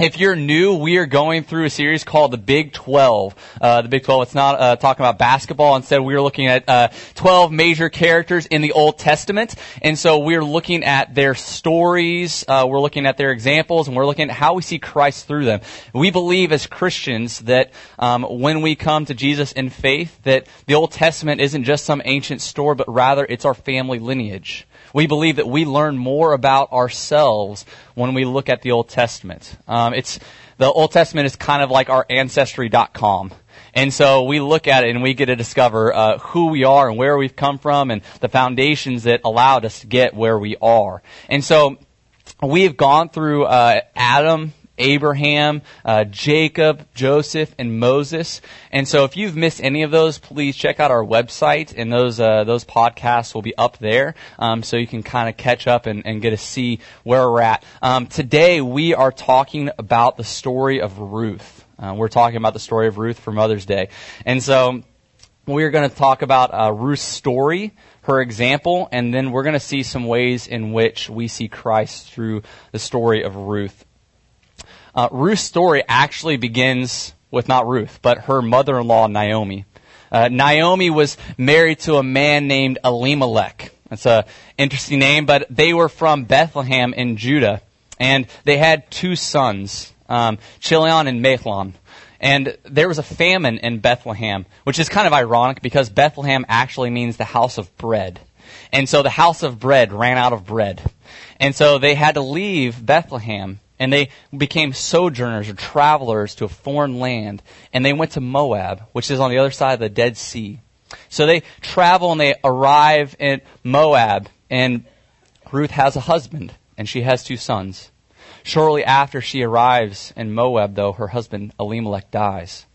If you're new, we are going through a series called the Big 12. Uh, the Big 12, it's not uh, talking about basketball. Instead, we are looking at uh, 12 major characters in the Old Testament. And so we're looking at their stories, uh, we're looking at their examples, and we're looking at how we see Christ through them. We believe as Christians that um, when we come to Jesus in faith, that the Old Testament isn't just some ancient story, but rather it's our family lineage. We believe that we learn more about ourselves when we look at the Old Testament. Um, it's the Old Testament is kind of like our ancestry.com. And so we look at it and we get to discover uh, who we are and where we've come from and the foundations that allowed us to get where we are. And so we've gone through uh, Adam Abraham, uh, Jacob, Joseph, and Moses. And so, if you've missed any of those, please check out our website, and those uh, those podcasts will be up there, um, so you can kind of catch up and, and, get to see where we're at. Um, today, we are talking about the story of Ruth. Uh, we're talking about the story of Ruth for Mother's Day, and so we're going to talk about uh, Ruth's story her example, and then we're going to see some ways in which we see Christ through the story of Ruth. Uh, Ruth's story actually begins with not Ruth, but her mother-in-law Naomi. Uh, Naomi was married to a man named Elimelech. That's a interesting name, but they were from Bethlehem in Judah, and they had two sons, um, Chilion and Mahlon. And there was a famine in Bethlehem, which is kind of ironic because Bethlehem actually means the house of bread. And so the house of bread ran out of bread. And so they had to leave Bethlehem and they became sojourners or travelers to a foreign land, and they went to Moab, which is on the other side of the Dead Sea. So they travel and they arrive in Moab, and Ruth has a husband, and she has two sons. Shortly after she arrives in Moab, though, her husband Elimelech dies.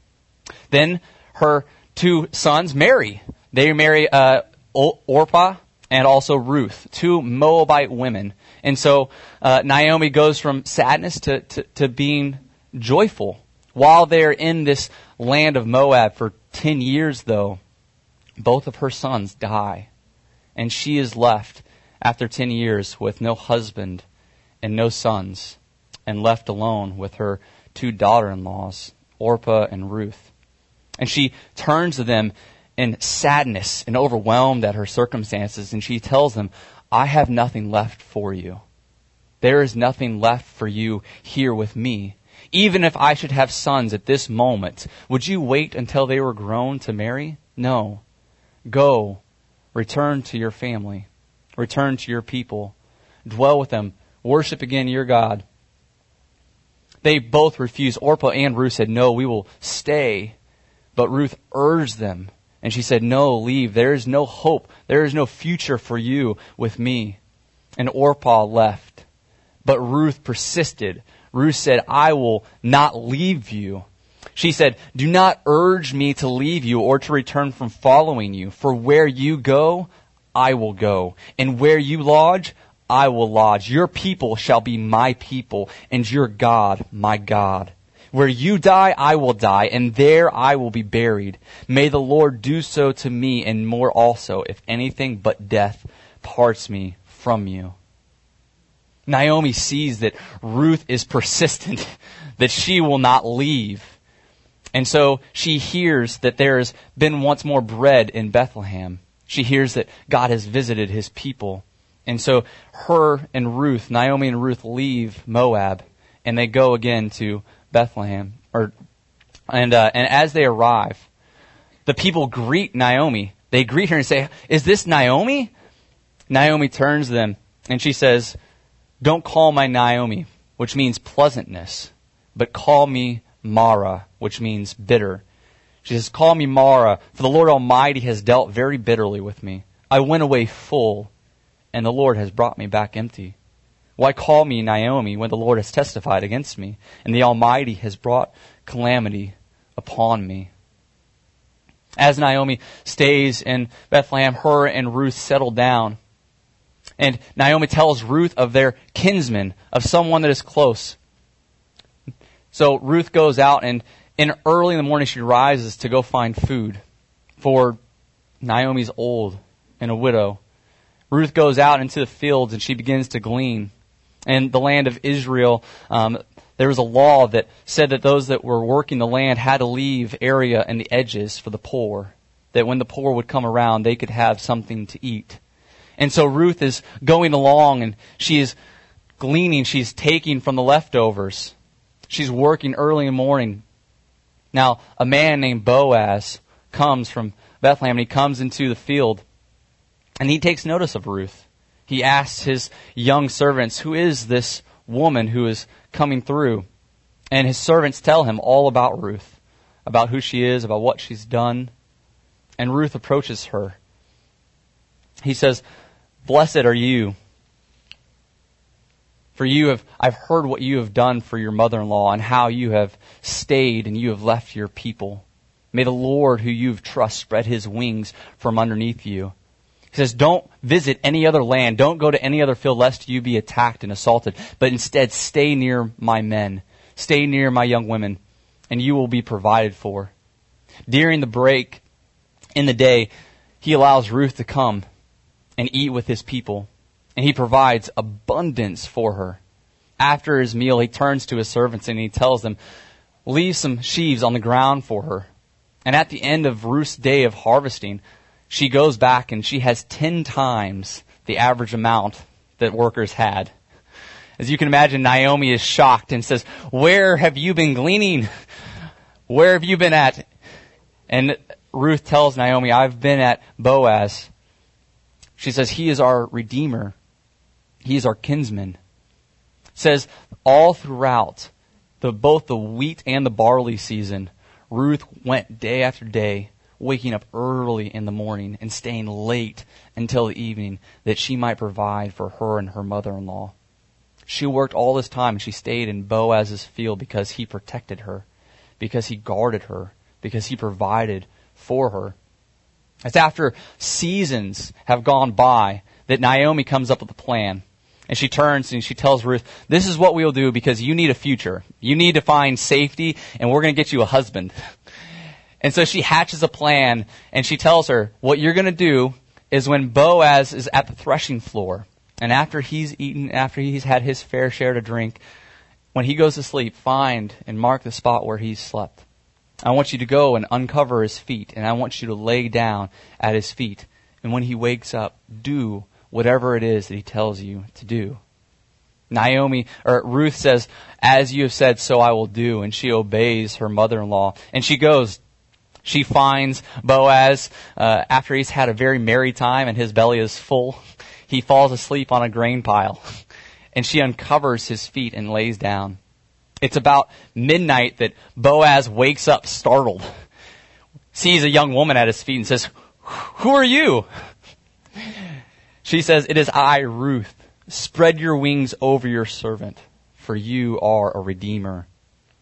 Then her two sons marry. They marry uh, Orpah and also Ruth, two Moabite women. And so uh, Naomi goes from sadness to, to, to being joyful. While they're in this land of Moab for 10 years, though, both of her sons die. And she is left after 10 years with no husband and no sons, and left alone with her two daughter in laws, Orpah and Ruth. And she turns to them in sadness and overwhelmed at her circumstances, and she tells them, I have nothing left for you. There is nothing left for you here with me. Even if I should have sons at this moment, would you wait until they were grown to marry? No. Go, return to your family, return to your people, dwell with them, worship again your God. They both refused. Orpah and Ruth said, No, we will stay. But Ruth urged them and she said, No, leave. There is no hope. There is no future for you with me. And Orpah left. But Ruth persisted. Ruth said, I will not leave you. She said, Do not urge me to leave you or to return from following you. For where you go, I will go. And where you lodge, I will lodge. Your people shall be my people, and your God my God. Where you die, I will die, and there I will be buried. May the Lord do so to me and more also, if anything but death parts me from you. Naomi sees that Ruth is persistent, that she will not leave. And so she hears that there has been once more bread in Bethlehem. She hears that God has visited his people. And so her and Ruth, Naomi and Ruth leave Moab and they go again to Bethlehem, or and uh, and as they arrive, the people greet Naomi. They greet her and say, "Is this Naomi?" Naomi turns to them and she says, "Don't call my Naomi, which means pleasantness, but call me Mara, which means bitter." She says, "Call me Mara, for the Lord Almighty has dealt very bitterly with me. I went away full, and the Lord has brought me back empty." Why call me Naomi when the Lord has testified against me, and the Almighty has brought calamity upon me? As Naomi stays in Bethlehem, her and Ruth settle down. And Naomi tells Ruth of their kinsman, of someone that is close. So Ruth goes out and in early in the morning she rises to go find food for Naomi's old and a widow. Ruth goes out into the fields and she begins to glean in the land of Israel, um, there was a law that said that those that were working the land had to leave area and the edges for the poor. That when the poor would come around, they could have something to eat. And so Ruth is going along and she is gleaning, she's taking from the leftovers. She's working early in the morning. Now, a man named Boaz comes from Bethlehem and he comes into the field and he takes notice of Ruth. He asks his young servants, Who is this woman who is coming through. And his servants tell him all about Ruth, about who she is, about what she's done. And Ruth approaches her. He says, Blessed are you. For you have, I've heard what you have done for your mother-in-law and how you have stayed and you have left your people. May the Lord who you've trust spread his wings from underneath you. He says, don't visit any other land. Don't go to any other field lest you be attacked and assaulted. But instead, stay near my men. Stay near my young women, and you will be provided for. During the break in the day, he allows Ruth to come and eat with his people, and he provides abundance for her. After his meal, he turns to his servants and he tells them, leave some sheaves on the ground for her. And at the end of Ruth's day of harvesting, she goes back and she has 10 times the average amount that workers had. As you can imagine, Naomi is shocked and says, Where have you been gleaning? Where have you been at? And Ruth tells Naomi, I've been at Boaz. She says, He is our Redeemer. He is our kinsman. Says, all throughout the, both the wheat and the barley season, Ruth went day after day waking up early in the morning and staying late until the evening that she might provide for her and her mother-in-law. She worked all this time and she stayed in Boaz's field because he protected her, because he guarded her, because he provided for her. It's after seasons have gone by that Naomi comes up with a plan. And she turns and she tells Ruth, this is what we'll do because you need a future. You need to find safety and we're going to get you a husband. And so she hatches a plan and she tells her, what you're going to do is when Boaz is at the threshing floor and after he's eaten, after he's had his fair share to drink, when he goes to sleep, find and mark the spot where he's slept. I want you to go and uncover his feet and I want you to lay down at his feet. And when he wakes up, do whatever it is that he tells you to do. Naomi, or Ruth says, as you have said, so I will do. And she obeys her mother-in-law. And she goes she finds Boaz uh, after he's had a very merry time and his belly is full. He falls asleep on a grain pile, and she uncovers his feet and lays down. It's about midnight that Boaz wakes up startled, sees a young woman at his feet, and says, "Who are you?" She says, "It is I, Ruth. Spread your wings over your servant, for you are a redeemer."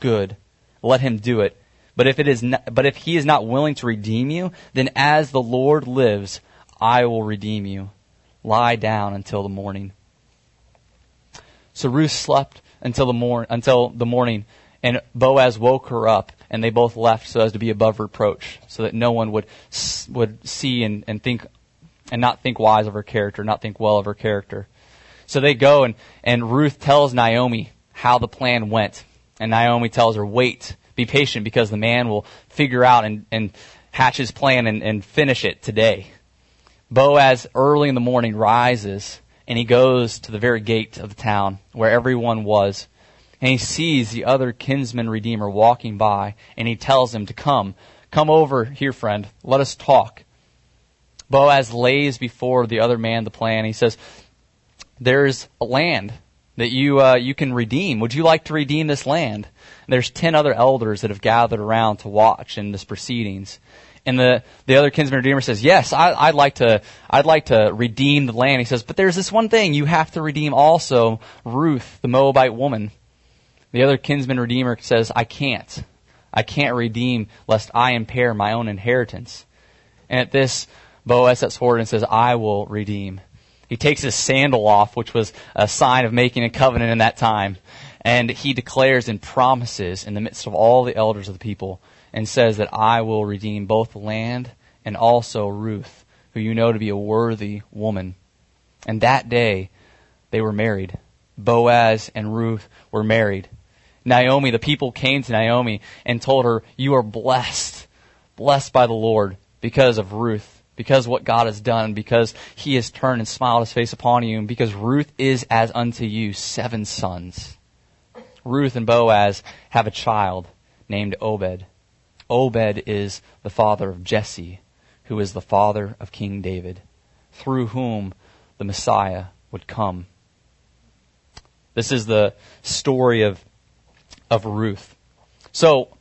good. Let him do it. But if it is not, but if he is not willing to redeem you, then as the Lord lives, I will redeem you. Lie down until the morning. So Ruth slept until the mor- until the morning, and Boaz woke her up, and they both left so as to be above reproach, so that no one would would see and, and think and not think wise of her character, not think well of her character. So they go and, and Ruth tells Naomi how the plan went. And Naomi tells her, wait, be patient because the man will figure out and, and hatch his plan and, and finish it today. Boaz early in the morning rises and he goes to the very gate of the town where everyone was. And he sees the other kinsman redeemer walking by and he tells him to come. Come over here, friend. Let us talk. Boaz lays before the other man the plan. He says, there's a land that you uh, you can redeem. Would you like to redeem this land? there's ten other elders that have gathered around to watch in this proceedings. And the, the other kinsman redeemer says, yes, I, would like to, I'd like to redeem the land. He says, but there's this one thing. You have to redeem also Ruth, the Moabite woman. The other kinsman redeemer says, I can't. I can't redeem lest I impair my own inheritance. And at this, Boaz steps forward and says, I will redeem. He takes his sandal off, which was a sign of making a covenant in that time. And he declares and promises in the midst of all the elders of the people and says that I will redeem both the land and also Ruth, who you know to be a worthy woman. And that day, they were married. Boaz and Ruth were married. Naomi, the people came to Naomi and told her, You are blessed, blessed by the Lord because of Ruth, because what God has done, because he has turned and smiled his face upon you, and because Ruth is as unto you seven sons. Ruth and Boaz have a child named Obed. Obed is the father of Jesse, who is the father of King David, through whom the Messiah would come. This is the story of of Ruth. So,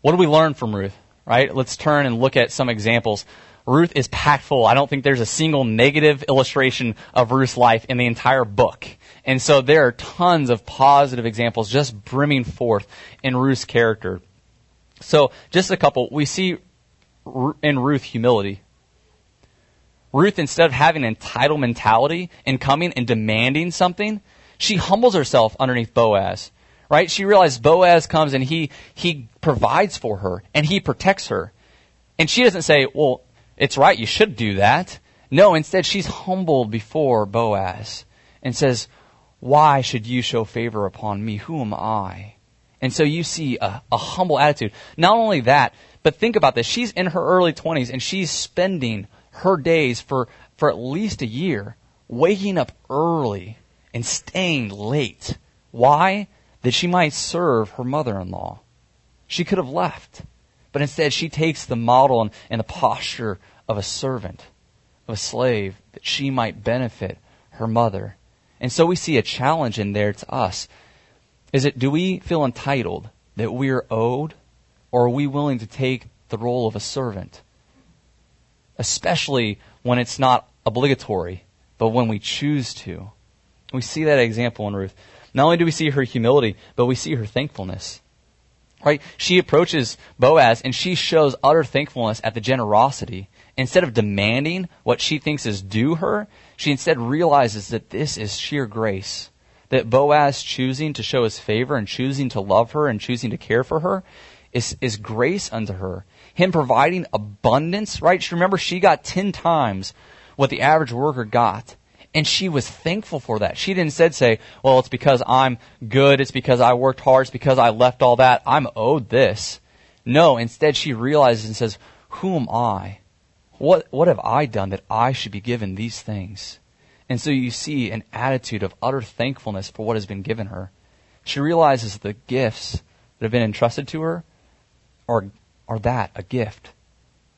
what do we learn from Ruth? Right? Let's turn and look at some examples. Ruth is packed full. I don't think there's a single negative illustration of Ruth's life in the entire book. And so there are tons of positive examples just brimming forth in Ruth's character. So just a couple. We see in Ruth humility. Ruth, instead of having an entitled mentality and coming and demanding something, she humbles herself underneath Boaz right? She realizes Boaz comes and he, he provides for her and he protects her. And she doesn't say, well, it's right, you should do that. No, instead she's humbled before Boaz and says, why should you show favor upon me? Who am I? And so you see a, a humble attitude. Not only that, but think about this. She's in her early 20s and she's spending her days for, for at least a year waking up early and staying late. Why? That she might serve her mother in law. She could have left, but instead she takes the model and, and the posture of a servant, of a slave, that she might benefit her mother. And so we see a challenge in there to us. Is it, do we feel entitled that we are owed, or are we willing to take the role of a servant? Especially when it's not obligatory, but when we choose to. We see that example in Ruth. Not only do we see her humility, but we see her thankfulness. Right? She approaches Boaz and she shows utter thankfulness at the generosity. Instead of demanding what she thinks is due her, she instead realizes that this is sheer grace. That Boaz choosing to show his favor and choosing to love her and choosing to care for her is, is grace unto her. Him providing abundance, right? Remember, she got ten times what the average worker got. And she was thankful for that. She didn't instead say, well, it's because I'm good. It's because I worked hard. It's because I left all that. I'm owed this. No, instead she realizes and says, who am I? What, what have I done that I should be given these things? And so you see an attitude of utter thankfulness for what has been given her. She realizes the gifts that have been entrusted to her are, are that, a gift.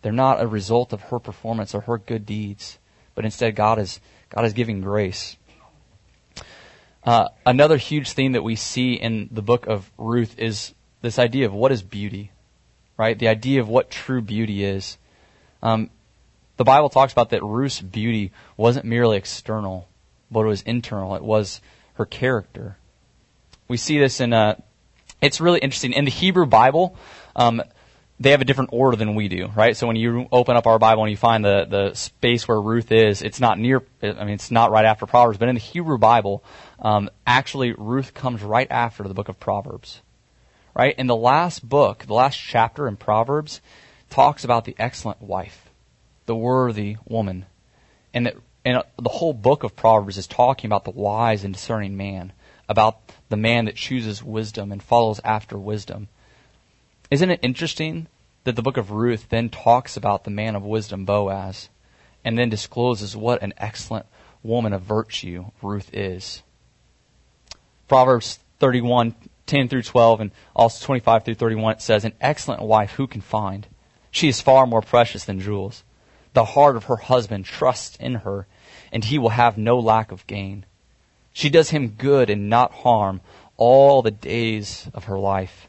They're not a result of her performance or her good deeds, but instead God has God is giving grace. Uh, another huge theme that we see in the book of Ruth is this idea of what is beauty, right? The idea of what true beauty is. Um, the Bible talks about that Ruth's beauty wasn't merely external, but it was internal. It was her character. We see this in, uh, it's really interesting. In the Hebrew Bible, um, they have a different order than we do, right? So when you open up our Bible and you find the, the space where Ruth is, it's not near, I mean, it's not right after Proverbs, but in the Hebrew Bible, um, actually Ruth comes right after the book of Proverbs, right? In the last book, the last chapter in Proverbs, talks about the excellent wife, the worthy woman, and that, and the whole book of Proverbs is talking about the wise and discerning man, about the man that chooses wisdom and follows after wisdom. Isn't it interesting that the book of Ruth then talks about the man of wisdom, Boaz, and then discloses what an excellent woman of virtue Ruth is? Proverbs 31, 10 through 12, and also 25 through 31, it says, An excellent wife who can find? She is far more precious than jewels. The heart of her husband trusts in her, and he will have no lack of gain. She does him good and not harm all the days of her life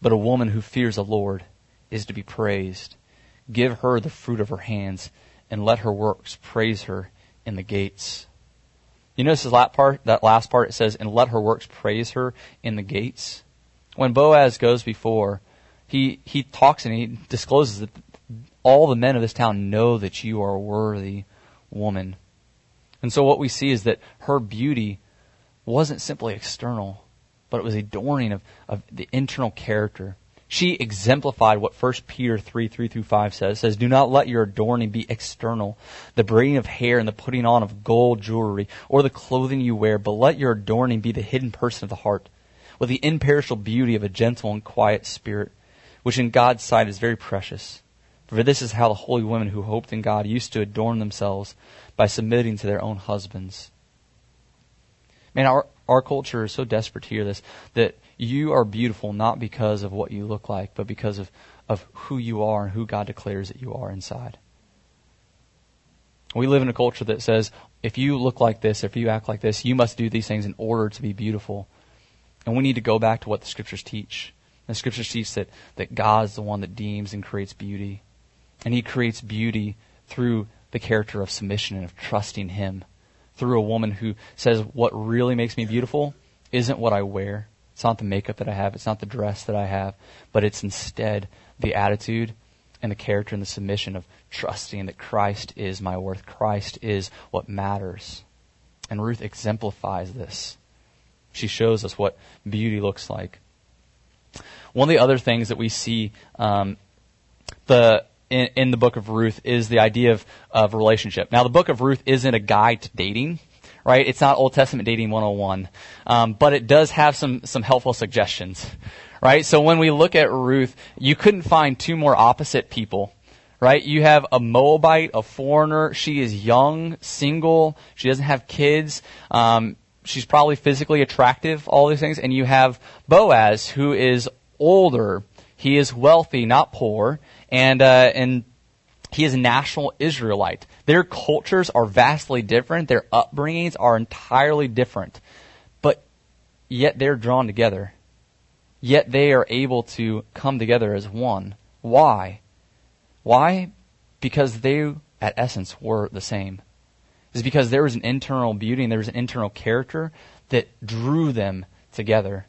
but a woman who fears the Lord is to be praised. Give her the fruit of her hands, and let her works praise her in the gates. You notice that part, that last part, it says, and let her works praise her in the gates. When Boaz goes before, he, he talks and he discloses that all the men of this town know that you are a worthy woman. And so what we see is that her beauty wasn't simply external, but it was adorning of, of the internal character. She exemplified what 1 Peter 3, 3 through 5 says. It says, Do not let your adorning be external, the braiding of hair and the putting on of gold jewelry, or the clothing you wear, but let your adorning be the hidden person of the heart, with the imperishable beauty of a gentle and quiet spirit, which in God's sight is very precious. For this is how the holy women who hoped in God used to adorn themselves by submitting to their own husbands. Man, our, our culture is so desperate to hear this that you are beautiful not because of what you look like, but because of, of who you are and who God declares that you are inside. We live in a culture that says, if you look like this, if you act like this, you must do these things in order to be beautiful. And we need to go back to what the scriptures teach. The scriptures teach that, that God is the one that deems and creates beauty. And he creates beauty through the character of submission and of trusting him. Through a woman who says, what really makes me beautiful isn't what I wear. It's not the makeup that I have. It's not the dress that I have. But it's instead the attitude and the character and the submission of trusting that Christ is my worth. Christ is what matters. And Ruth exemplifies this. She shows us what beauty looks like. One of the other things that we see um, the in, in, the book of Ruth is the idea of, of relationship. Now, the book of Ruth isn't a guide to dating right? It's not Old Testament dating 101. Um, but it does have some, some helpful suggestions, right? So when we look at Ruth, you couldn't find two more opposite people, right? You have a Moabite, a foreigner. She is young, single. She doesn't have kids. Um, she's probably physically attractive, all these things. And you have Boaz, who is older. He is wealthy, not poor. And, uh, and he is a national Israelite. Their cultures are vastly different. Their upbringings are entirely different. But yet they're drawn together. Yet they are able to come together as one. Why? Why? Because they, at essence, were the same. It's because there was an internal beauty and there was an internal character that drew them together.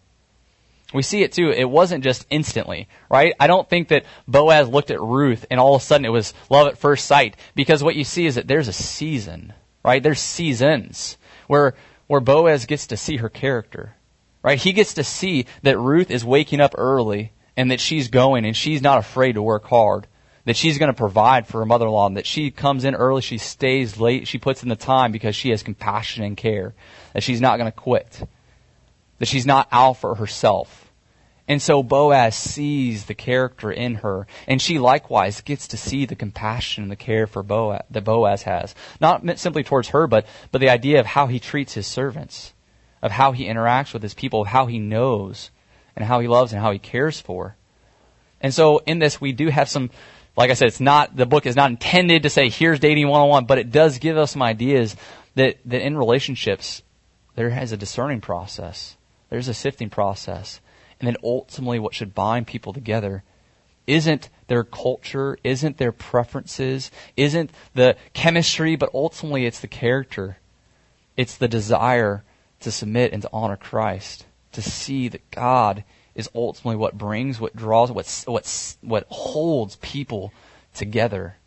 We see it too. It wasn't just instantly, right? I don't think that Boaz looked at Ruth and all of a sudden it was love at first sight because what you see is that there's a season, right? There's seasons where, where Boaz gets to see her character, right? He gets to see that Ruth is waking up early and that she's going and she's not afraid to work hard. That she's going to provide for her mother-in-law, and that she comes in early, she stays late, she puts in the time because she has compassion and care. That she's not going to quit that she's not for herself. And so Boaz sees the character in her, and she likewise gets to see the compassion and the care for Boaz that Boaz has, not simply towards her, but but the idea of how he treats his servants, of how he interacts with his people, of how he knows, and how he loves and how he cares for. And so in this, we do have some, like I said, it's not the book is not intended to say here's dating 101, but it does give us some ideas that that in relationships there is a discerning process there's a sifting process. And then ultimately what should bind people together isn't their culture, isn't their preferences, isn't the chemistry, but ultimately it's the character. It's the desire to submit and to honor Christ, to see that God is ultimately what brings, what draws, what, what, what holds people together.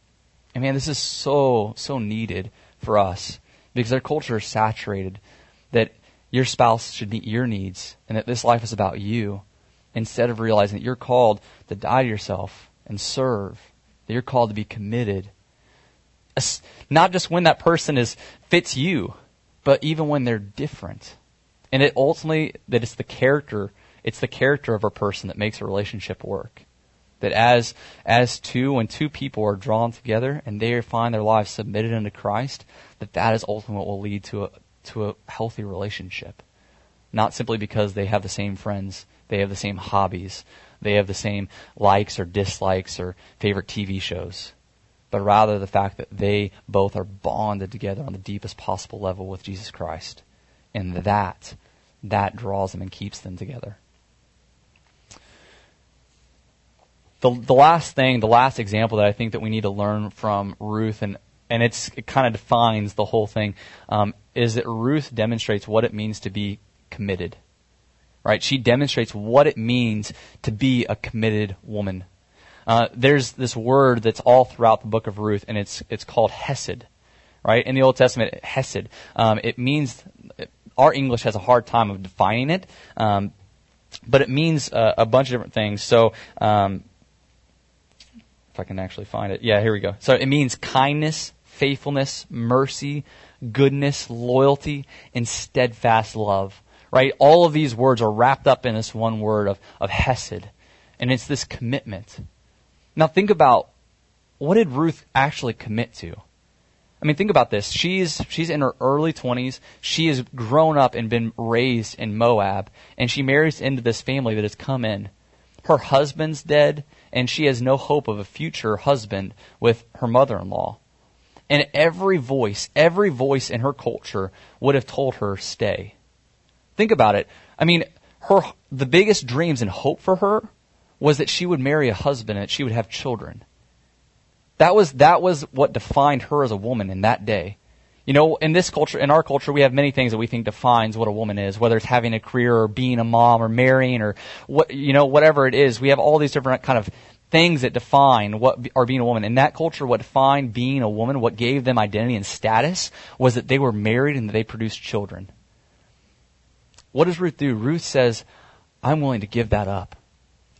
And man, this is so, so needed for us because our culture is saturated that your spouse should meet your needs and that this life is about you instead of realizing that you're called to die to yourself and serve, that you're called to be committed. Not just when that person is fits you, but even when they're different. And it ultimately that it's the character, it's the character of a person that makes a relationship work. That as as two, when two people are drawn together and they find their lives submitted unto Christ, that that is ultimately what will lead to a to a healthy relationship. not simply because they have the same friends, they have the same hobbies, they have the same likes or dislikes or favorite TV shows, but rather the fact that they both are bonded together on the deepest possible level with Jesus Christ. And that, that draws them and keeps them together. The, the last thing, the last example that I think that we need to learn from Ruth, and, and it's, it kind of defines the whole thing, um, is that Ruth demonstrates what it means to be committed right? She demonstrates what it means to be a committed woman. Uh, there's this word that's all throughout the book of Ruth, and it's it's called hesed, right? In the Old Testament, hesed. Um, it means our English has a hard time of defining it, um, but it means uh, a bunch of different things. So. Um, if I can actually find it. Yeah, here we go. So it means kindness, faithfulness, mercy, goodness, loyalty, and steadfast love right? All of these words are wrapped up in this one word of, of Hesed. And it's this commitment. Now think about what did Ruth actually commit to? I mean, think about this. She's, she's in her early 20s. She has grown up and been raised in Moab, and she marries into this family that has come in. Her husband's dead, and she has no hope of a future husband with her mother-in-law. And every voice, every voice in her culture would have told her, stay. Think about it. I mean, her the biggest dreams and hope for her was that she would marry a husband and that she would have children. That was that was what defined her as a woman in that day. You know, in this culture, in our culture, we have many things that we think defines what a woman is, whether it's having a career or being a mom or marrying or what, you know, whatever it is. We have all these different kind of things that define what are being a woman. In that culture, what defined being a woman, what gave them identity and status was that they were married and that they produced children. What does Ruth do? Ruth says, I'm willing to give that up.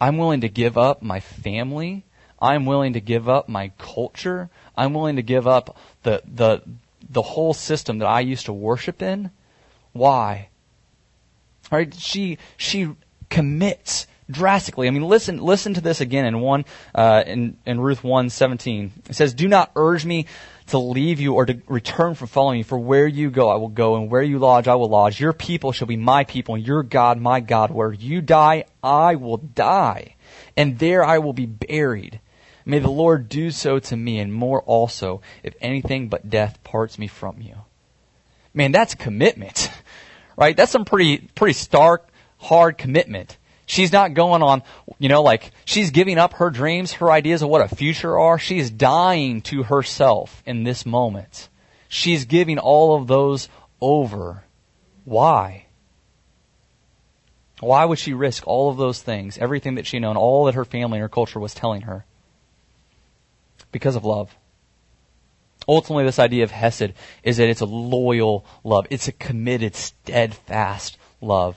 I'm willing to give up my family. I'm willing to give up my culture. I'm willing to give up the, the, the whole system that I used to worship in. Why? Right? She, she commits drastically. I mean, listen, listen to this again in one, uh, in, in Ruth 1, 17. It says, do not urge me to leave you or to return from following you. For where you go, I will go, and where you lodge, I will lodge. Your people shall be my people, and your God, my God. Where you die, I will die, and there I will be buried. May the Lord do so to me, and more also, if anything but death parts me from you. Man, that's commitment, right? That's some pretty, pretty stark, hard commitment. She's not going on, you know, like she's giving up her dreams, her ideas of what a future are. She's dying to herself in this moment. She's giving all of those over. Why? Why would she risk all of those things, everything that she known, all that her family and her culture was telling her? Because of love. Ultimately, this idea of Hesed is that it's a loyal love. It's a committed, steadfast love.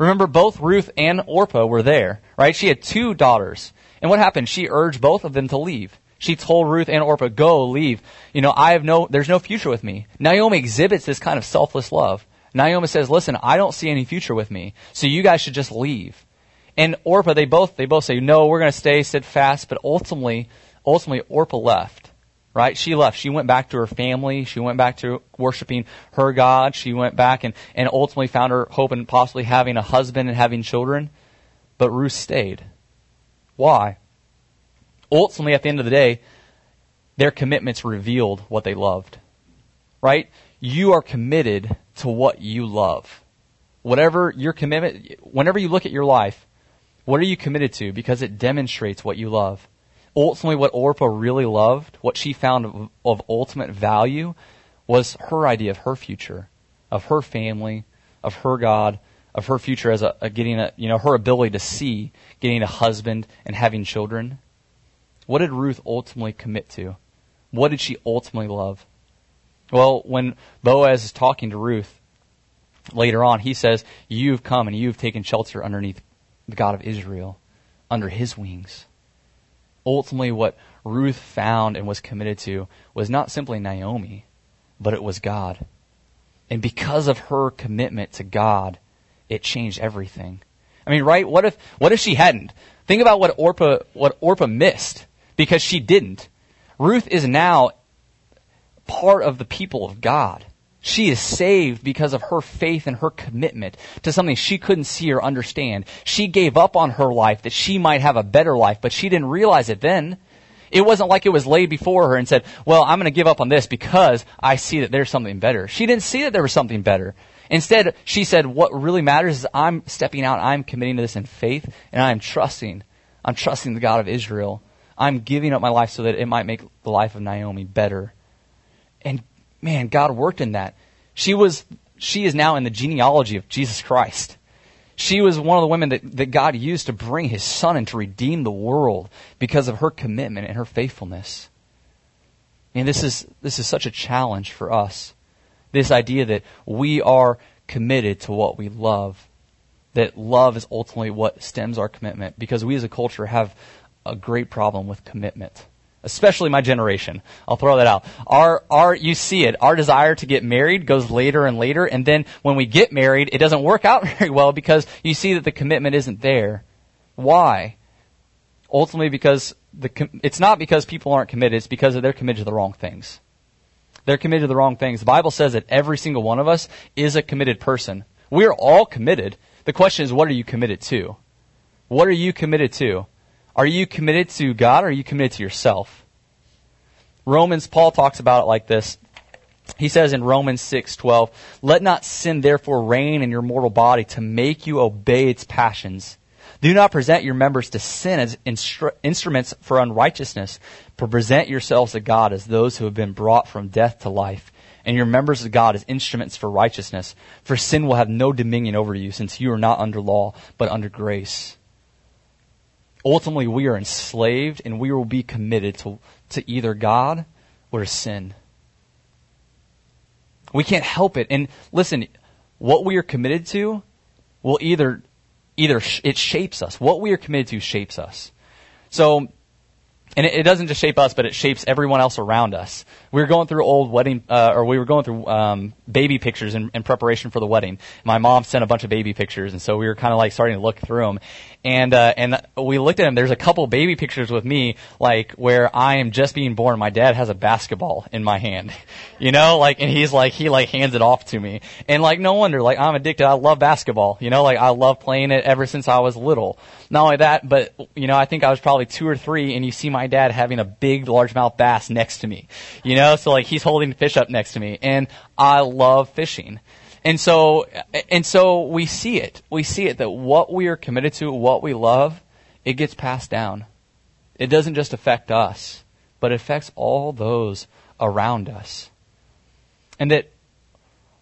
Remember, both Ruth and Orpah were there, right? She had two daughters. And what happened? She urged both of them to leave. She told Ruth and Orpah, go, leave. You know, I have no, there's no future with me. Naomi exhibits this kind of selfless love. Naomi says, listen, I don't see any future with me, so you guys should just leave. And Orpah, they both, they both say, no, we're going to stay steadfast, but ultimately, ultimately Orpah left right? She left. She went back to her family. She went back to worshiping her God. She went back and, and ultimately found her hope in possibly having a husband and having children. But Ruth stayed. Why? Ultimately, at the end of the day, their commitments revealed what they loved. Right? You are committed to what you love. Whatever your commitment, whenever you look at your life, what are you committed to? Because it demonstrates what you love ultimately what Orpah really loved, what she found of, of ultimate value, was her idea of her future, of her family, of her God, of her future as a, a, getting a, you know, her ability to see getting a husband and having children. What did Ruth ultimately commit to? What did she ultimately love? Well, when Boaz is talking to Ruth later on, he says, You've come and you've taken shelter underneath the God of Israel, under his wings ultimately what Ruth found and was committed to was not simply Naomi, but it was God. And because of her commitment to God, it changed everything. I mean, right? What if, what if she hadn't? Think about what Orpah, what Orpah missed because she didn't. Ruth is now part of the people of God. She is saved because of her faith and her commitment to something she couldn't see or understand. She gave up on her life that she might have a better life, but she didn't realize it then. It wasn't like it was laid before her and said, well, I'm going to give up on this because I see that there's something better. She didn't see that there was something better. Instead, she said, what really matters is I'm stepping out, I'm committing to this in faith, and I'm trusting. I'm trusting the God of Israel. I'm giving up my life so that it might make the life of Naomi better. And man, God worked in that. She was, she is now in the genealogy of Jesus Christ. She was one of the women that, that God used to bring his son and to redeem the world because of her commitment and her faithfulness. And this is, this is such a challenge for us. This idea that we are committed to what we love. That love is ultimately what stems our commitment because we as a culture have a great problem with commitment especially my generation. I'll throw that out. Our, our, you see it. Our desire to get married goes later and later, and then when we get married, it doesn't work out very well because you see that the commitment isn't there. Why? Ultimately, because the, it's not because people aren't committed, it's because they're committed to the wrong things. They're committed to the wrong things. The Bible says that every single one of us is a committed person. We're all committed. The question is, what are you committed to? What are you committed to? Are you committed to God or are you committed to yourself? Romans, Paul talks about it like this. He says in Romans 6:12, "Let not sin therefore reign in your mortal body to make you obey its passions. Do not present your members to sin as instru- instruments for unrighteousness, but present yourselves to God as those who have been brought from death to life, and your members to God as instruments for righteousness. For sin will have no dominion over you, since you are not under law, but under grace." Ultimately we are enslaved and we will be committed to, to either God or sin. We can't help it. And listen, what we are committed to will either, either sh- it shapes us. What we are committed to shapes us. So and it, it, doesn't just shape us, but it shapes everyone else around us. We were going through old wedding, uh, or we were going through um, baby pictures in, in, preparation for the wedding. My mom sent a bunch of baby pictures, and so we were kind of like starting to look through them. And uh, and we looked at him. There's a couple baby pictures with me, like where I am just being born. My dad has a basketball in my hand, you know, like, and he's like he like hands it off to me, and like no wonder, like I'm addicted. I love basketball, you know, like I love playing it ever since I was little. Not only that, but you know, I think I was probably two or three, and you see my dad having a big largemouth bass next to me. You know, so like he's holding the fish up next to me, and I love fishing. And so, and so we see it. We see it that what we are committed to, what we love, it gets passed down. It doesn't just affect us, but it affects all those around us. And that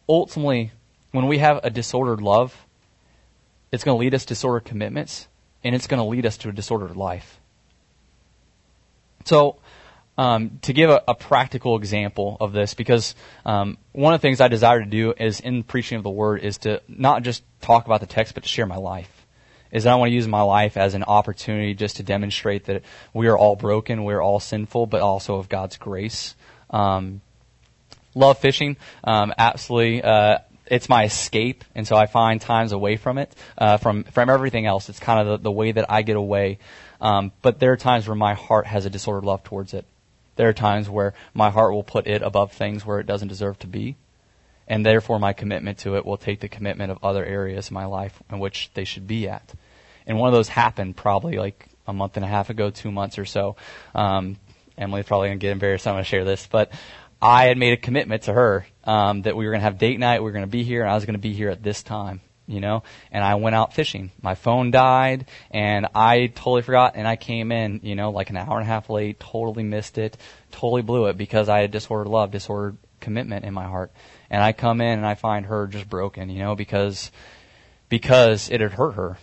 ultimately, when we have a disordered love, it's going to lead us to disordered commitments and it's going to lead us to a disordered life. So, um, to give a, a, practical example of this, because um, one of the things I desire to do is in preaching of the word is to not just talk about the text, but to share my life. Is that I want to use my life as an opportunity just to demonstrate that we are all broken, we're all sinful, but also of God's grace. Um, love fishing, um, absolutely. Uh, it's my escape, and so I find times away from it, uh, from from everything else. It's kind of the, the way that I get away. Um, but there are times where my heart has a disordered love towards it. There are times where my heart will put it above things where it doesn't deserve to be, and therefore my commitment to it will take the commitment of other areas in my life in which they should be at. And one of those happened probably like a month and a half ago, two months or so. Um, Emily's probably gonna get embarrassed. I'm gonna share this, but I had made a commitment to her um, that we were going to have date night, we were going to be here, and I was going to be here at this time, you know. And I went out fishing. My phone died, and I totally forgot. And I came in, you know, like an hour and a half late, totally missed it, totally blew it because I had disordered love, disordered commitment in my heart. And I come in and I find her just broken, you know, because because it had hurt her,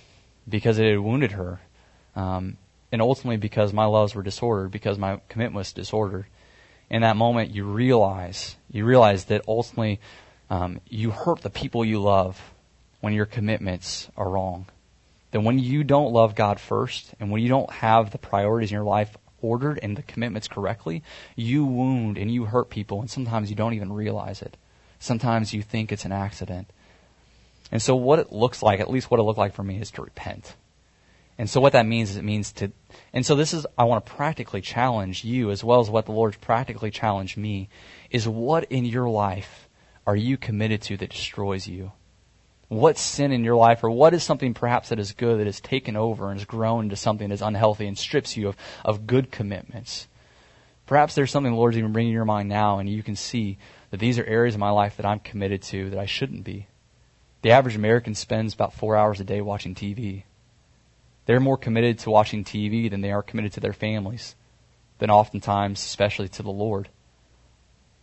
because it had wounded her, um, and ultimately because my loves were disordered, because my commitment was disordered in that moment you realize you realize that ultimately um, you hurt the people you love when your commitments are wrong. That when you don't love God first and when you don't have the priorities in your life ordered and the commitments correctly, you wound and you hurt people, and sometimes you don't even realize it. Sometimes you think it's an accident. And so, what it looks like, at least what it looked like for me, is to repent. And so what that means is it means to, and so this is, I want to practically challenge you as well as what the Lord's practically challenged me, is what in your life are you committed to that destroys you? What sin in your life, or what is something perhaps that is good that has taken over and has grown into something that is unhealthy and strips you of, of good commitments? Perhaps there's something the Lord's even bringing to your mind now, and you can see that these are areas of my life that I'm committed to that I shouldn't be. The average American spends about four hours a day watching TV. They're more committed to watching TV than they are committed to their families, than oftentimes, especially to the Lord.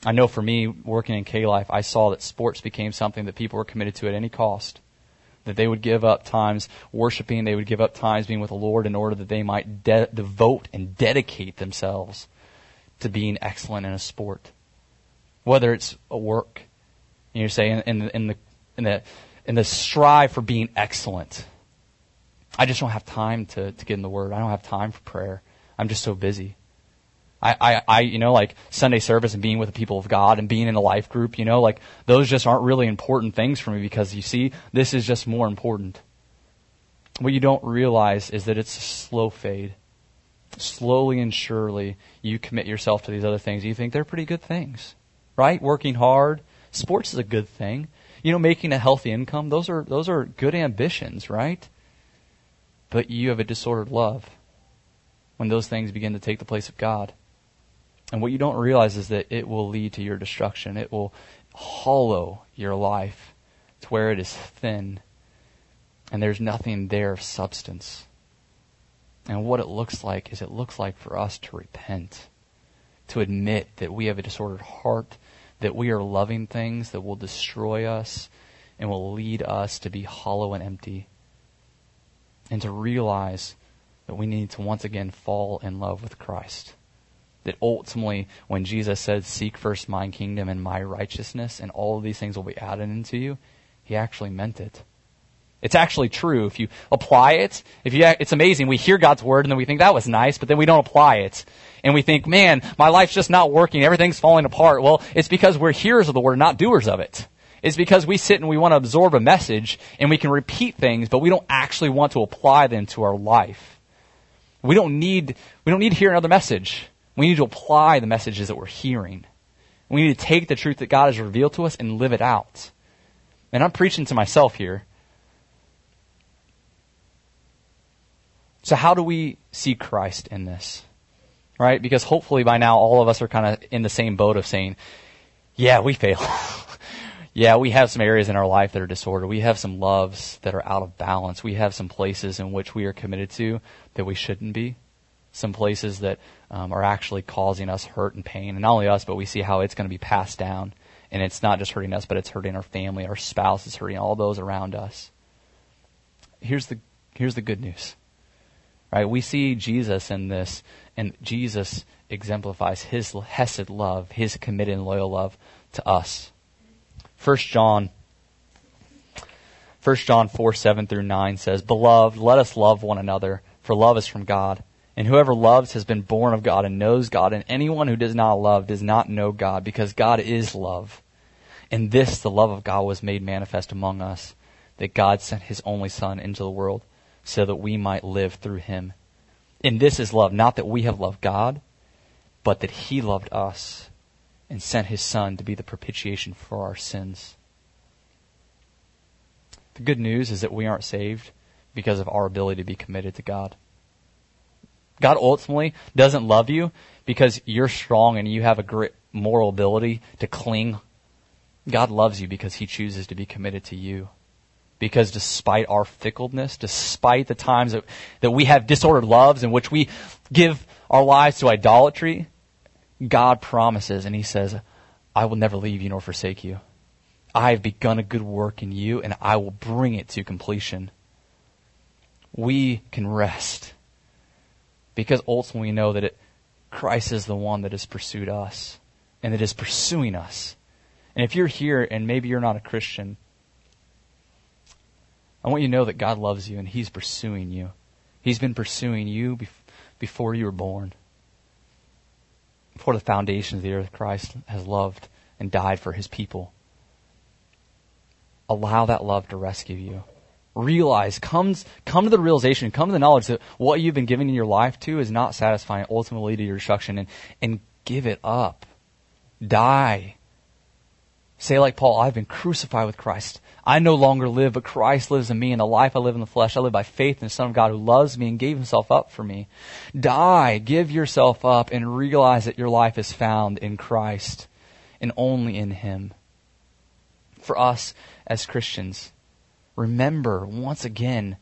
I know for me, working in K Life, I saw that sports became something that people were committed to at any cost. That they would give up times worshiping, they would give up times being with the Lord in order that they might de- devote and dedicate themselves to being excellent in a sport. Whether it's a work, you know, say in, in, in the in the in the strive for being excellent. I just don't have time to, to get in the Word. I don't have time for prayer. I'm just so busy. I, I, I, you know, like Sunday service and being with the people of God and being in a life group, you know, like those just aren't really important things for me because you see, this is just more important. What you don't realize is that it's a slow fade. Slowly and surely, you commit yourself to these other things. You think they're pretty good things, right? Working hard. Sports is a good thing. You know, making a healthy income. Those are, those are good ambitions, right? But you have a disordered love when those things begin to take the place of God. And what you don't realize is that it will lead to your destruction. It will hollow your life to where it is thin and there's nothing there of substance. And what it looks like is it looks like for us to repent, to admit that we have a disordered heart, that we are loving things that will destroy us and will lead us to be hollow and empty, and to realize that we need to once again fall in love with Christ that ultimately, when Jesus said, Seek first my kingdom and my righteousness, and all of these things will be added into you, he actually meant it. It's actually true. If you apply it, if you, it's amazing. We hear God's word and then we think that was nice, but then we don't apply it. And we think, man, my life's just not working. Everything's falling apart. Well, it's because we're hearers of the word, not doers of it. It's because we sit and we want to absorb a message and we can repeat things, but we don't actually want to apply them to our life. We don't need, we don't need to hear another message. We need to apply the messages that we're hearing. We need to take the truth that God has revealed to us and live it out. And I'm preaching to myself here. So how do we see Christ in this? Right? Because hopefully by now all of us are kind of in the same boat of saying, yeah, we fail. yeah, we have some areas in our life that are disordered. We have some loves that are out of balance. We have some places in which we are committed to that we shouldn't be some places that um, are actually causing us hurt and pain, and not only us, but we see how it's going to be passed down. And it's not just hurting us, but it's hurting our family, our spouse is hurting all those around us. Here's the here's the good news, right? We see Jesus in this, and Jesus exemplifies His hesed love, His committed and loyal love to us. First John. 1 John 4, 7 through 9 says, Beloved, let us love one another, for love is from God. And whoever loves has been born of God and knows God, and anyone who does not love does not know God, because God is love. In this the love of God was made manifest among us, that God sent his only Son into the world, so that we might live through him. And this is love, not that we have loved God, but that he loved us and sent his Son to be the propitiation for our sins. The good news is that we aren't saved because of our ability to be committed to God. God ultimately doesn't love you because you're strong and you have a great moral ability to cling. God loves you because he chooses to be committed to you. Because despite our fickleness, despite the times that, that we have disordered loves in which we give our lives to idolatry, God promises and he says, I will never leave you nor forsake you. I have begun a good work in you and I will bring it to completion. We can rest because ultimately we know that it, Christ is the one that has pursued us and that is pursuing us. And if you're here and maybe you're not a Christian, I want you to know that God loves you and He's pursuing you. He's been pursuing you before you were born. Before the foundations of the earth, Christ has loved and died for His people. Allow that love to rescue you realize, comes, come to the realization, come to the knowledge that what you've been giving in your life to is not satisfying, ultimately to your destruction, and, and give it up. Die. Say like Paul, I've been crucified with Christ. I no longer live, but Christ lives in me, and the life I live in the flesh, I live by faith in the Son of God who loves me and gave himself up for me. Die, give yourself up, and realize that your life is found in Christ and only in Him. For us as Christians, remember once again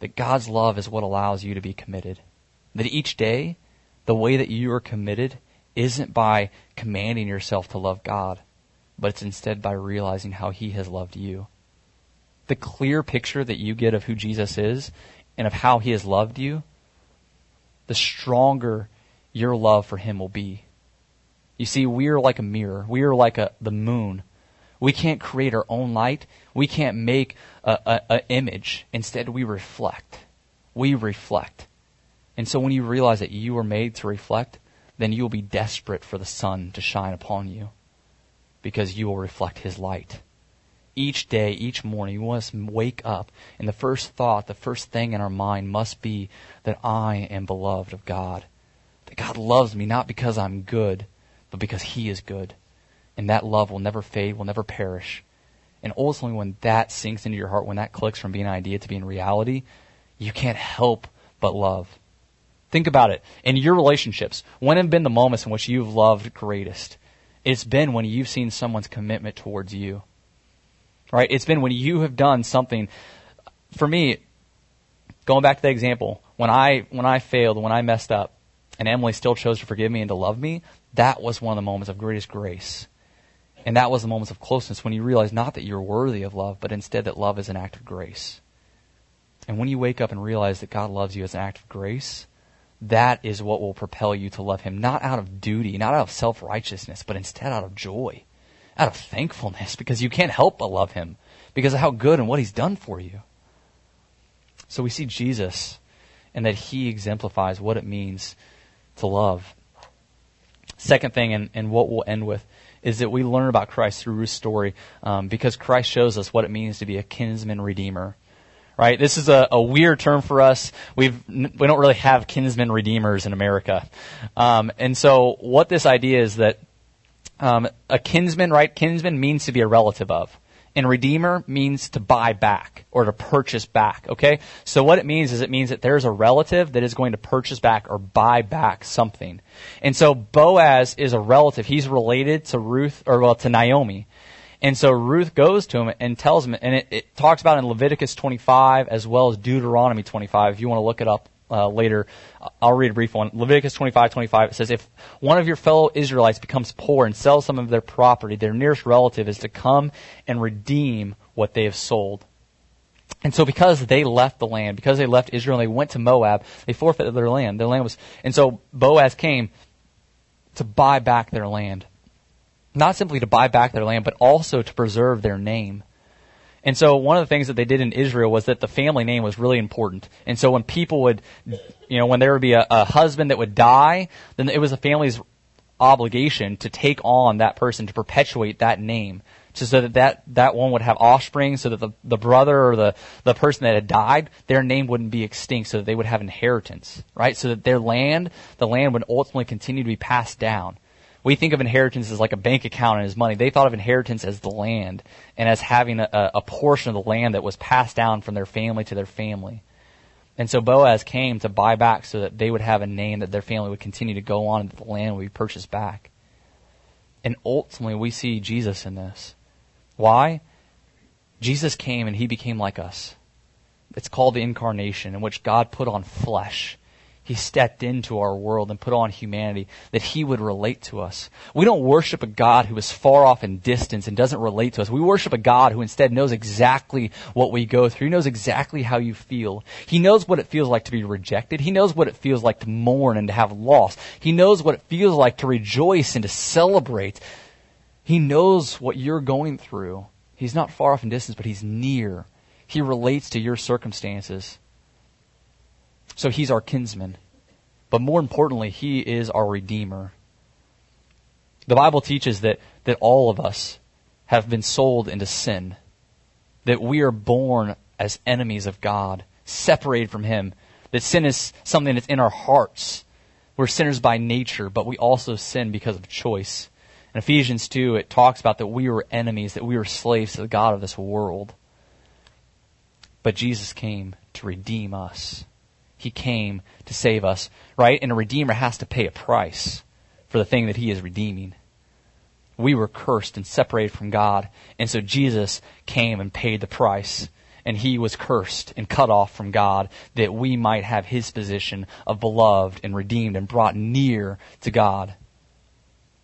that God's love is what allows you to be committed. That each day, the way that you are committed isn't by commanding yourself to love God but it's instead by realizing how He has loved you. The clear picture that you get of who Jesus is and of how He has loved you, the stronger your love for Him will be. You see, we are like a mirror. We are like a, the moon. We can't create our own light. We can't make an image. Instead, we reflect. We reflect. And so when you realize that you were made to reflect, then you will be desperate for the sun to shine upon you because you will reflect His light. Each day, each morning, we must wake up, and the first thought, the first thing in our mind must be that I am beloved of God. That God loves me not because I'm good, but because He is good. And that love will never fade, will never perish. And ultimately, when that sinks into your heart, when that clicks from being an idea to being reality, you can't help but love. Think about it. In your relationships, when have been the moments in which you've loved greatest? It's been when you've seen someone's commitment towards you. Right? It's been when you have done something. For me, going back to the example, when I when I failed, when I messed up, and Emily still chose to forgive me and to love me, that was one of the moments of greatest grace. And that was the moments of closeness when you realize not that you're worthy of love, but instead that love is an act of grace. And when you wake up and realize that God loves you as an act of grace, that is what will propel you to love him, not out of duty, not out of self righteousness, but instead out of joy, out of thankfulness, because you can't help but love him because of how good and what he's done for you. So we see Jesus and that he exemplifies what it means to love. Second thing, and, and what we'll end with, is that we learn about Christ through Ruth's story um, because Christ shows us what it means to be a kinsman redeemer right? This is a, a weird term for us. We've, we don't really have kinsmen redeemers in America. Um, and so what this idea is that um, a kinsman, right? Kinsman means to be a relative of. And redeemer means to buy back or to purchase back, okay? So what it means is it means that there's a relative that is going to purchase back or buy back something. And so Boaz is a relative. He's related to Ruth, or well, to Naomi. And so Ruth goes to him and tells him, and it, it, talks about in Leviticus 25 as well as Deuteronomy 25. If you want to look it up uh, later, I'll read a brief one. Leviticus 25, 25, it says, If one of your fellow Israelites becomes poor and sells some of their property, their nearest relative is to come and redeem what they have sold. And so because they left the land, because they left Israel and they went to Moab, they forfeited their land. Their land was, and so Boaz came to buy back their land not simply to buy back their land, but also to preserve their name. And so one of the things that they did in Israel was that the family name was really important. And so when people would, you know, when there would be a, a husband that would die, then it was the family's obligation to take on that person to perpetuate that name. Just so that, that that one would have offspring, so that the, the brother or the, the person that had died, their name wouldn't be extinct, so that they would have inheritance, right? So that their land, the land would ultimately continue to be passed down we think of inheritance as like a bank account and as money. They thought of inheritance as the land and as having a, a portion of the land that was passed down from their family to their family. And so Boaz came to buy back so that they would have a name that their family would continue to go on and that the land would be purchased back. And ultimately we see Jesus in this. Why? Jesus came and he became like us. It's called the incarnation in which God put on flesh he stepped into our world and put on humanity that he would relate to us. We don't worship a God who is far off in distance and doesn't relate to us. We worship a God who instead knows exactly what we go through. He knows exactly how you feel. He knows what it feels like to be rejected. He knows what it feels like to mourn and to have loss. He knows what it feels like to rejoice and to celebrate. He knows what you're going through. He's not far off in distance, but he's near. He relates to your circumstances. So he's our kinsman. But more importantly, he is our redeemer. The Bible teaches that, that all of us have been sold into sin. That we are born as enemies of God, separated from him. That sin is something that's in our hearts. We're sinners by nature, but we also sin because of choice. In Ephesians 2, it talks about that we were enemies, that we were slaves to the God of this world. But Jesus came to redeem us. He came to save us, right? And a redeemer has to pay a price for the thing that he is redeeming. We were cursed and separated from God, and so Jesus came and paid the price. And he was cursed and cut off from God that we might have his position of beloved and redeemed and brought near to God.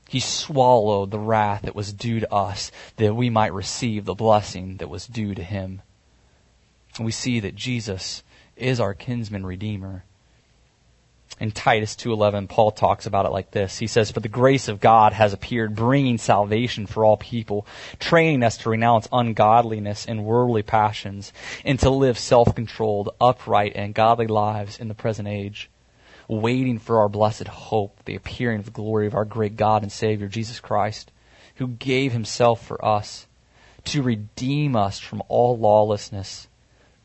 He swallowed the wrath that was due to us that we might receive the blessing that was due to him. And we see that Jesus is our kinsman redeemer. In Titus 2:11 Paul talks about it like this. He says, "For the grace of God has appeared, bringing salvation for all people, training us to renounce ungodliness and worldly passions, and to live self-controlled, upright, and godly lives in the present age." waiting for our blessed hope, the appearing of the glory of our great God and Savior, Jesus Christ, who gave himself for us to redeem us from all lawlessness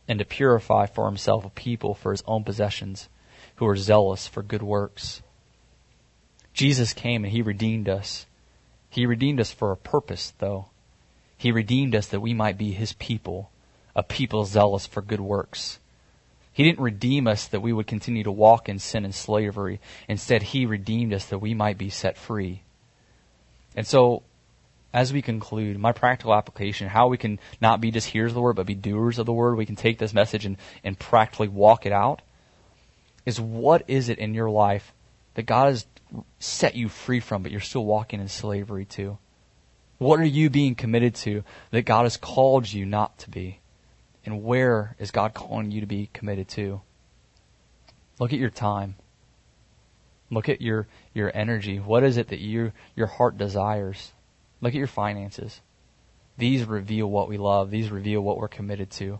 and to purify for himself a people for his own possessions who are zealous for good works. Jesus came and he redeemed us. He redeemed us for a purpose, though. He redeemed us that we might be his people, a people zealous for good works. He didn't redeem us that we would continue to walk in sin and slavery. Instead, He redeemed us that we might be set free. And so, as we conclude, my practical application, how we can not be just hearers of the word, but be doers of the word, we can take this message and, and practically walk it out, is what is it in your life that God has set you free from, but you're still walking in slavery to? What are you being committed to that God has called you not to be? And where is God calling you to be committed to? Look at your time. Look at your, your energy. What is it that you, your heart desires? Look at your finances. These reveal what we love. These reveal what we're committed to.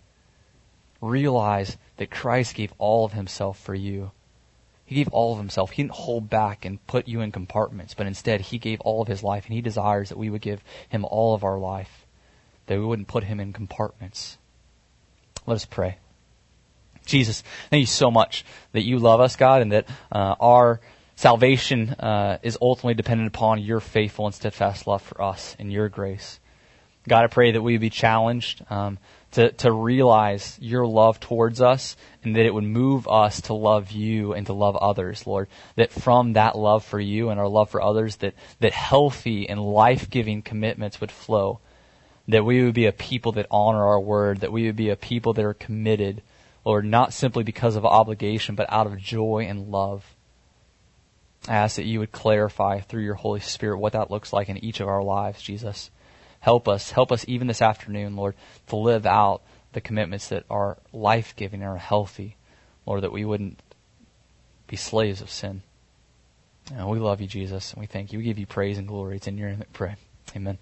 Realize that Christ gave all of himself for you. He gave all of himself. He didn't hold back and put you in compartments, but instead he gave all of his life and he desires that we would give him all of our life. That we wouldn't put him in compartments. Let us pray. Jesus, thank you so much that you love us, God, and that uh, our salvation uh, is ultimately dependent upon your faithful and steadfast love for us and your grace. God, I pray that we would be challenged um, to, to realize your love towards us and that it would move us to love you and to love others, Lord. That from that love for you and our love for others, that, that healthy and life-giving commitments would flow that we would be a people that honor our word, that we would be a people that are committed, Lord, not simply because of obligation, but out of joy and love. I ask that you would clarify through your Holy Spirit what that looks like in each of our lives, Jesus. Help us, help us even this afternoon, Lord, to live out the commitments that are life giving and are healthy, Lord, that we wouldn't be slaves of sin. And we love you, Jesus, and we thank you. We give you praise and glory. It's in your name that pray. Amen.